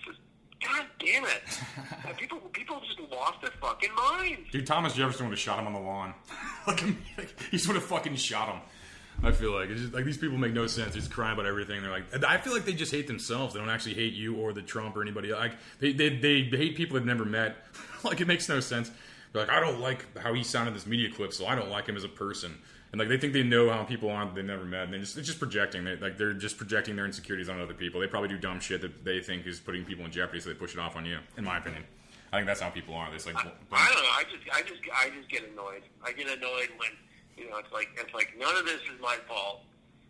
just, God damn it! (laughs) Uh, people people just lost their fucking minds. Dude, Thomas Jefferson would have shot him on the lawn. (laughs) like, like, he just would have fucking shot him. I feel like it's just like these people make no sense. They're just crying about everything. They're like, I feel like they just hate themselves. They don't actually hate you or the Trump or anybody. Like they they, they hate people they've never met. (laughs) like it makes no sense. They're like, I don't like how he sounded in this media clip, so I don't like him as a person. And like they think they know how people are that they've never met, and they're just, it's just projecting. They, like they're just projecting their insecurities on other people. They probably do dumb shit that they think is putting people in jeopardy, so they push it off on you. In my opinion, I think that's how people are. They just like, I don't know. I just, I just, I just get annoyed. I get annoyed when, you know, it's like, it's like none of this is my fault.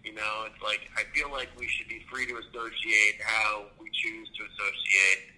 You know, it's like I feel like we should be free to associate how we choose to associate.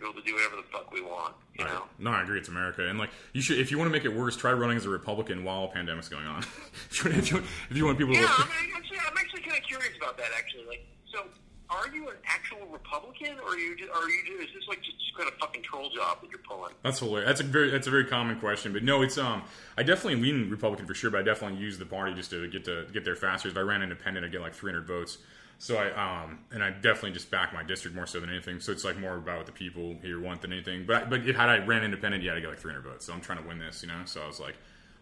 Be able to do whatever the fuck we want. You know. No, I agree. It's America, and like you should. If you want to make it worse, try running as a Republican while a pandemic's going on. (laughs) if, you, if, you, if you want people to, Yeah, look, I'm actually, I'm actually kind of curious about that. Actually, like, so are you an actual Republican, or are you ju- are you ju- is this like just, just kind of fucking troll job that you're pulling? That's hilarious. That's a very that's a very common question, but no, it's um. I definitely lean Republican for sure, but I definitely use the party just to get to get there faster. If I ran independent, I'd get like 300 votes. So I um and I definitely just back my district more so than anything. So it's like more about what the people here want than anything. But but if, had I ran independent, yeah, I'd get like 300 votes. So I'm trying to win this, you know. So I was like,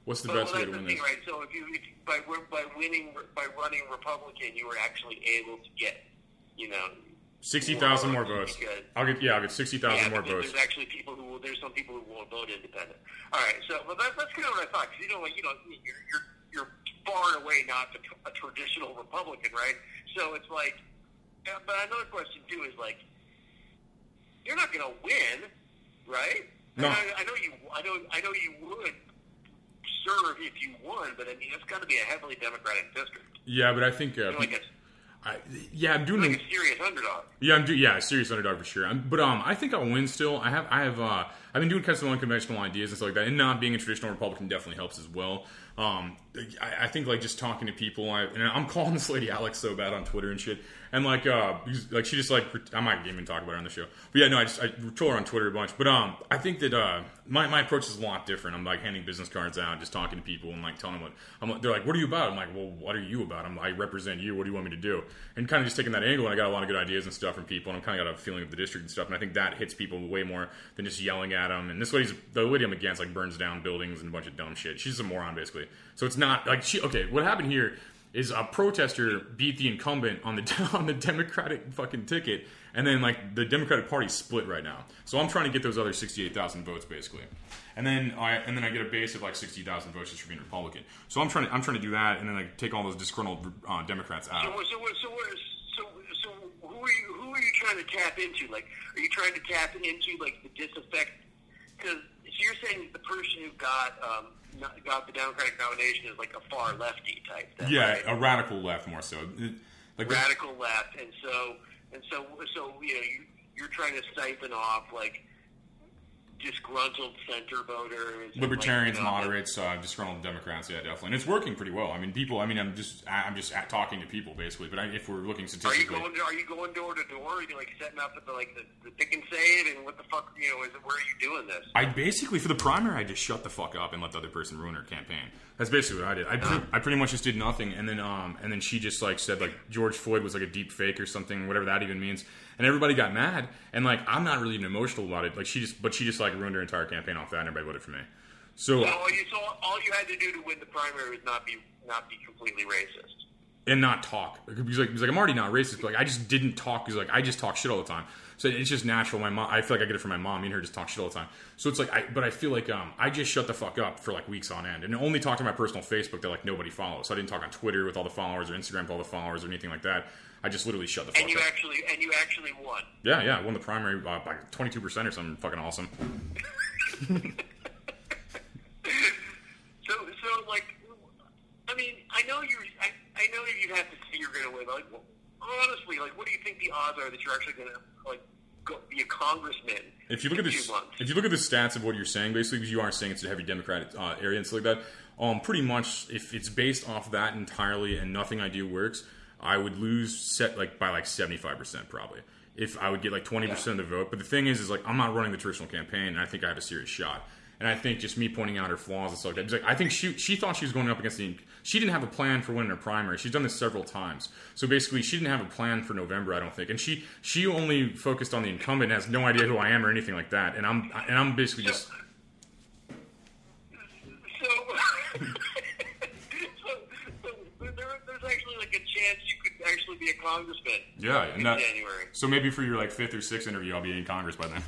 what's the Well, best well, way to win thing, this? right? So if you, if by by winning by running Republican, you were actually able to get, you know, Sixty thousand more Because- votes. I'll get yeah, I'll get sixty thousand yeah, more votes. there's actually people who will, there's some people who won't vote independent. All right, so well, that, that's kind of what I thought because you know, like you know, you're you're you're far and away not a, a traditional Republican, right? So it's like, but another question too is like, you're not going to win, right? No. I, I know you. I know. I know you would serve if you won, but I mean, it's got to be a heavily Democratic district. Yeah, but I think uh, You're like a I, yeah, I'm doing like a serious underdog. Yeah, I'm do yeah, a serious underdog for sure. I'm, but um, I think I'll win still. I have I have uh, I've been doing kind of some unconventional ideas and stuff like that, and not being a traditional Republican definitely helps as well. Um, I, I think like just talking to people, I, and I'm calling this lady Alex so bad on Twitter and shit, and like uh, like she just like I might even talk about her on the show, but yeah, no, I just I troll her on Twitter a bunch. But um, I think that uh, my my approach is a lot different. I'm like handing business cards out, just talking to people and like telling them what I'm. like- They're like, "What are you about?" I'm like, "Well, what are you about?" I'm I represent you. What do you want me to do? And kind of just taking that angle, and I got a lot of good ideas and stuff from people, and I'm kind of got a feeling of the district and stuff, and I think that hits people way more than just yelling at them. And this lady's the lady I'm against like burns down buildings and a bunch of dumb shit. She's a moron basically. So it's not like she. Okay, what happened here is a protester beat the incumbent on the (laughs) on the Democratic fucking ticket, and then like the Democratic Party split right now. So I'm trying to get those other sixty eight thousand votes basically, and then I and then I get a base of like sixty thousand votes just for being Republican. So I'm trying to I'm trying to do that, and then like take all those disgruntled uh, Democrats out. So, so, so, so, so, who are you? Who are you trying to tap into? Like, are you trying to tap into like the disaffect? Because so you're saying the person who got um, got the Democratic nomination is like a far lefty type. Thing, Yeah, right? a radical left more so. Like radical left, and so and so so you know you, you're trying to siphon off like disgruntled center voters, libertarians, like, you know, moderates, uh, disgruntled Democrats. Yeah, definitely, and it's working pretty well. I mean, people. I mean, I'm just I'm just at talking to people basically. But I, if we're looking statistically, Are you going? Are you going door to door? Are you like setting up at the like the, the pick and save? And what the fuck? You know, is it, where are you doing this? I basically for the primary, I just shut the fuck up and let the other person ruin her campaign. That's basically what I did. I, pre- I pretty much just did nothing, and then um and then she just like said like George Floyd was like a deep fake or something, whatever that even means, and everybody got mad. And like I'm not really even emotional about it. Like she just, but she just like ruined her entire campaign off that, and everybody voted for me. So So all you so all you had to do to win the primary was not be not be completely racist. and not talk. He's like, he's like, I'm already not racist, but like, I just didn't talk. He's like, I just talk shit all the time. So it's just natural. My mom, I feel like I get it from my mom. Me and her just talk shit all the time. So it's like, I, but I feel like um, I just shut the fuck up for like weeks on end, and only talk to my personal Facebook that like nobody follows. So I didn't talk on Twitter with all the followers or Instagram with all the followers or anything like that. I just literally shut the fuck And you up. actually and you actually won. yeah, yeah, I won the primary uh, by 22 percent or something. Fucking awesome. (laughs) So so like, I mean, I know you're. I, I know you have to say you're going to win. But like, honestly, like, what do you think the odds are that you're actually going to like go, be a congressman? If you look at two if you look at the stats of what you're saying, basically, because you are saying it's a heavy Democratic uh, area and stuff like that. Um, pretty much, if it's based off that entirely and nothing I do works, I would lose set like by like seventy five percent probably. If I would get like twenty percent of the vote, but the thing is, is like I'm not running the traditional campaign, and I think I have a serious shot. And I think just me pointing out her flaws and stuff like that. Like, I think she she thought she was going up against the. She didn't have a plan for winning her primary. She's done this several times. So basically, she didn't have a plan for November. I don't think, and she she only focused on the incumbent, and has no idea who I am or anything like that. And I'm and I'm basically just so, (laughs) so there, there's actually like a chance you could actually be a congressman. yeah. in that, January. so maybe for your like fifth or sixth interview, I'll be in Congress by then.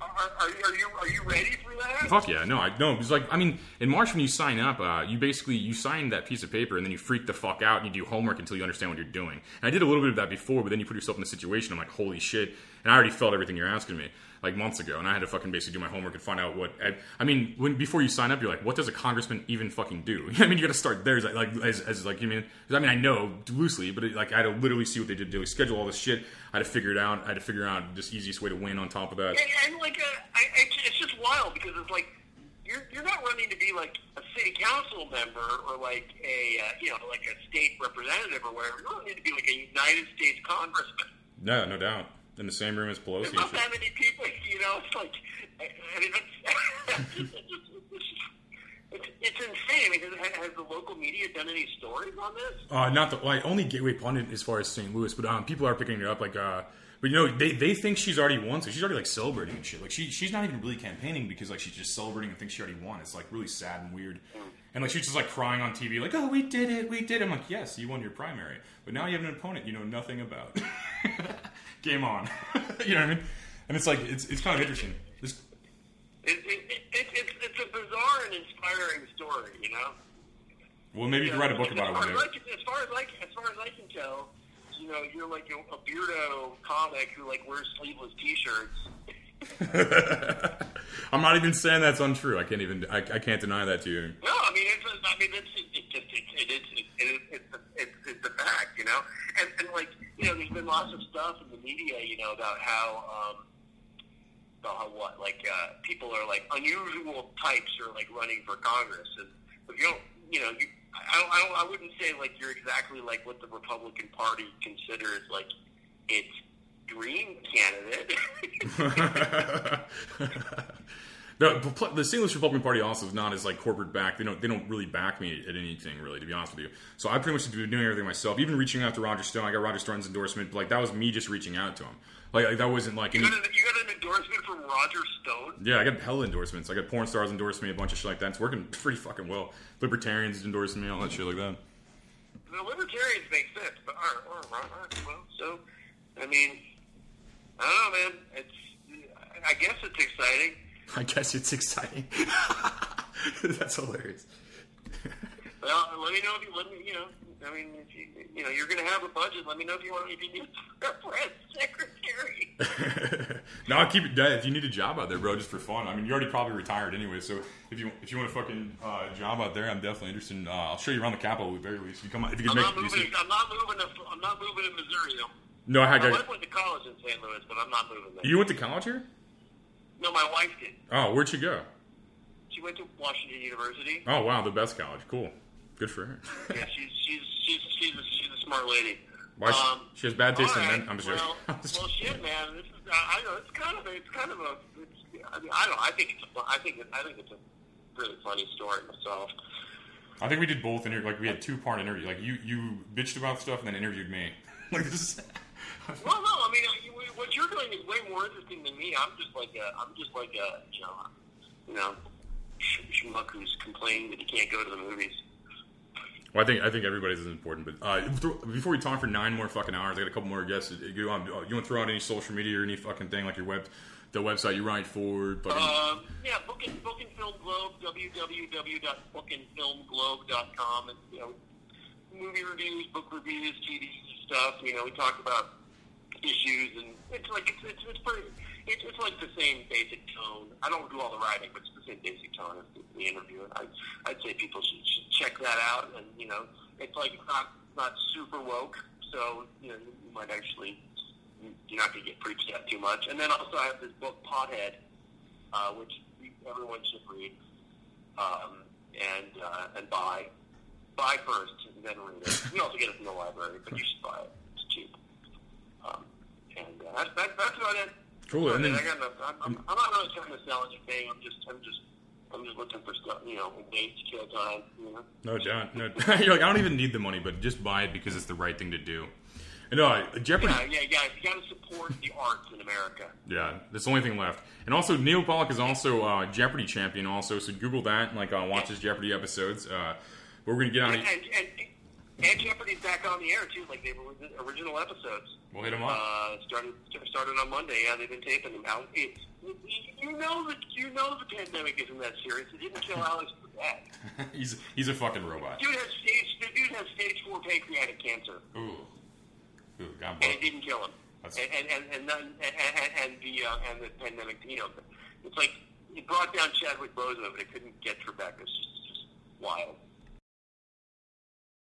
Are, are, are you are you ready for that? Fuck yeah, no, I no. It's like I mean, in March when you sign up, uh, you basically you sign that piece of paper and then you freak the fuck out and you do homework until you understand what you're doing. And I did a little bit of that before, but then you put yourself in a situation. I'm like, holy shit! And I already felt everything you're asking me like months ago, and I had to fucking basically do my homework and find out what. I, I mean, when before you sign up, you're like, what does a congressman even fucking do? (laughs) I mean, you got to start there, as, like as, as like you mean. I mean, I know loosely, but it, like I had to literally see what they did. Do They schedule all this shit. I had to figure it out. I had to figure out just easiest way to win. On top of that, And, and like, uh, I, it's just wild because it's like you're you're not running to be like a city council member or like a uh, you know like a state representative or whatever. You're running to be like a United States congressman. No, no doubt. In the same room as Pelosi. There's not that many people, you know. It's like, I mean, it's, (laughs) it's, it's insane. I mean, has, has the local media done any stories on this? Uh, not the like only Gateway pundit as far as St. Louis, but um, people are picking it up. Like, uh, but you know, they, they think she's already won, so she's already like celebrating and shit. Like, she she's not even really campaigning because like she's just celebrating and thinks she already won. It's like really sad and weird. And like she's just like crying on TV, like, "Oh, we did it, we did." it. I'm like, "Yes, you won your primary, but now you have an opponent you know nothing about." (laughs) Game on, (laughs) you know what I mean? And it's like it's it's kind of interesting. This, It, it, it, it, it's, it's a bizarre and inspiring story, you know. well, maybe you can write a book about it one day. Can- as far as I can, as far as I can tell, you know, you're like a, a beardo comic who like wears sleeveless T-shirts. (laughs) I'm not even saying that's untrue. I can't even I, I can't deny that to you. No, I mean it's. I mean it's. It, it just. It, it, it, it, it, it's, it's, it's a fact, you know. And, and like you know, there's been lots of stuff in the media, you know, about how. um about how what like uh, people are like unusual types are like running for Congress, and if you don't, you know, you, I, don't, I don't, I wouldn't say like you're exactly like what the Republican Party considers like its dream candidate. (laughs) the, the St. Republican Party also is not as like corporate backed. They don't they don't really back me at anything really, to be honest with you. So I pretty much been doing everything myself. Even reaching out to Roger Stone, I got Roger Stone's endorsement. But like that was me just reaching out to him. Like, like that wasn't like you, any, got an, you got an endorsement from Roger Stone. yeah. I got hell endorsements. I got porn stars endorsing me, a bunch of shit like that. It's working pretty fucking well. Libertarians endorsing me, all that shit like that. The libertarians make sense, but all right, all right, well, so I mean, I don't know, man. It's I guess it's exciting. I guess it's exciting. (laughs) That's hilarious. (laughs) Well, let me know if you let me. You know, I mean, if you you know you're going to have a budget. Let me know if you want if you need (laughs) a press secretary. no, I'll keep it. If you need a job out there, bro, just for fun. I mean, you're already probably retired anyway. So if you if you want a fucking uh, job out there, I'm definitely interested. In, uh, I'll show you around the Capitol at the very least. If you come, if you I'm can not make it moving. I'm not moving. To, I'm not moving to Missouri. Though. No, I had. My I, wife went to college in St. Louis, but I'm not moving there. you went to college here? no, my wife did. Oh, where'd she go? She went to Washington University. Oh, wow, the best college. Cool. Good for her. Yeah, she's she's she's she's a, she's a smart lady. Why she, Um, she has bad taste All in men. I'm just joking. well, (laughs) well, shit, man. This is, I I know it's kind of a, it's kind of a, it's, I mean, I don't. I think it's a, I think, it, I think it's a really funny story myself. I think we did both interview. Like we had two part interview. Like you you bitched about stuff and then interviewed me. (laughs) like this. Well, no, I mean, what you're doing is way more interesting than me. I'm just like a, I'm just like a, you know, you know, schmuck who's complaining that he can't go to the movies. Well, I think I think everybody's is important. But uh, before we talk for nine more fucking hours, I got a couple more guests. You, um, you want to throw out any social media or any fucking thing like your web, the website you write for? Fucking, Um, yeah, Book and, Book and Film Globe, www.bookandfilmglobe.com, and you know, movie reviews, book reviews, TV stuff. You know, we talk about issues, and it's like it's it's, it's pretty. It's, it's like the same basic tone. I don't do all the writing, but it's the same basic tone as the, the interview. And I, I'd say people should, should check that out. And you know, it's like not not super woke, so you know you might actually you're not going to get preached at too much. And then also I have this book, Pothead, uh, which everyone should read um, and uh, and buy. Buy first and then read it. You can also get it from the library, but you should buy it. And uh, that's, that's, that's about it. Cool, and then- I got enough, I'm, I'm, I'm not really trying to sell anything. I'm just I'm just I'm just looking for stuff, you know, ways to kill time. You know. no, John. No, (laughs) you're like I don't even need the money, but just buy it because it's the right thing to do. And uh, Jeopardy. Yeah, yeah, yeah. You got to support the arts in America. Yeah, that's the only thing left. And also, Neal Pollack is also uh, Jeopardy champion. Also, so Google that. and, Like, uh, watch his Jeopardy episodes. Uh, but we're gonna get on. And, and, and, and Jeopardy's back on the air too, like they were the original episodes. We'll hit him up. Uh, started started on Monday. Yeah, they've been taping them out. It's, you know that you know the pandemic isn't that serious. It didn't kill Alex Trebek. (laughs) he's he's a fucking robot. Dude has stage. The dude has stage four pancreatic cancer, Ooh, ooh, God and it didn't kill him. That's- And and and and, and, and the uh, and the pandemic. You know, it's like it brought down Chadwick Boseman, but it couldn't get Trebek. It's just, just wild.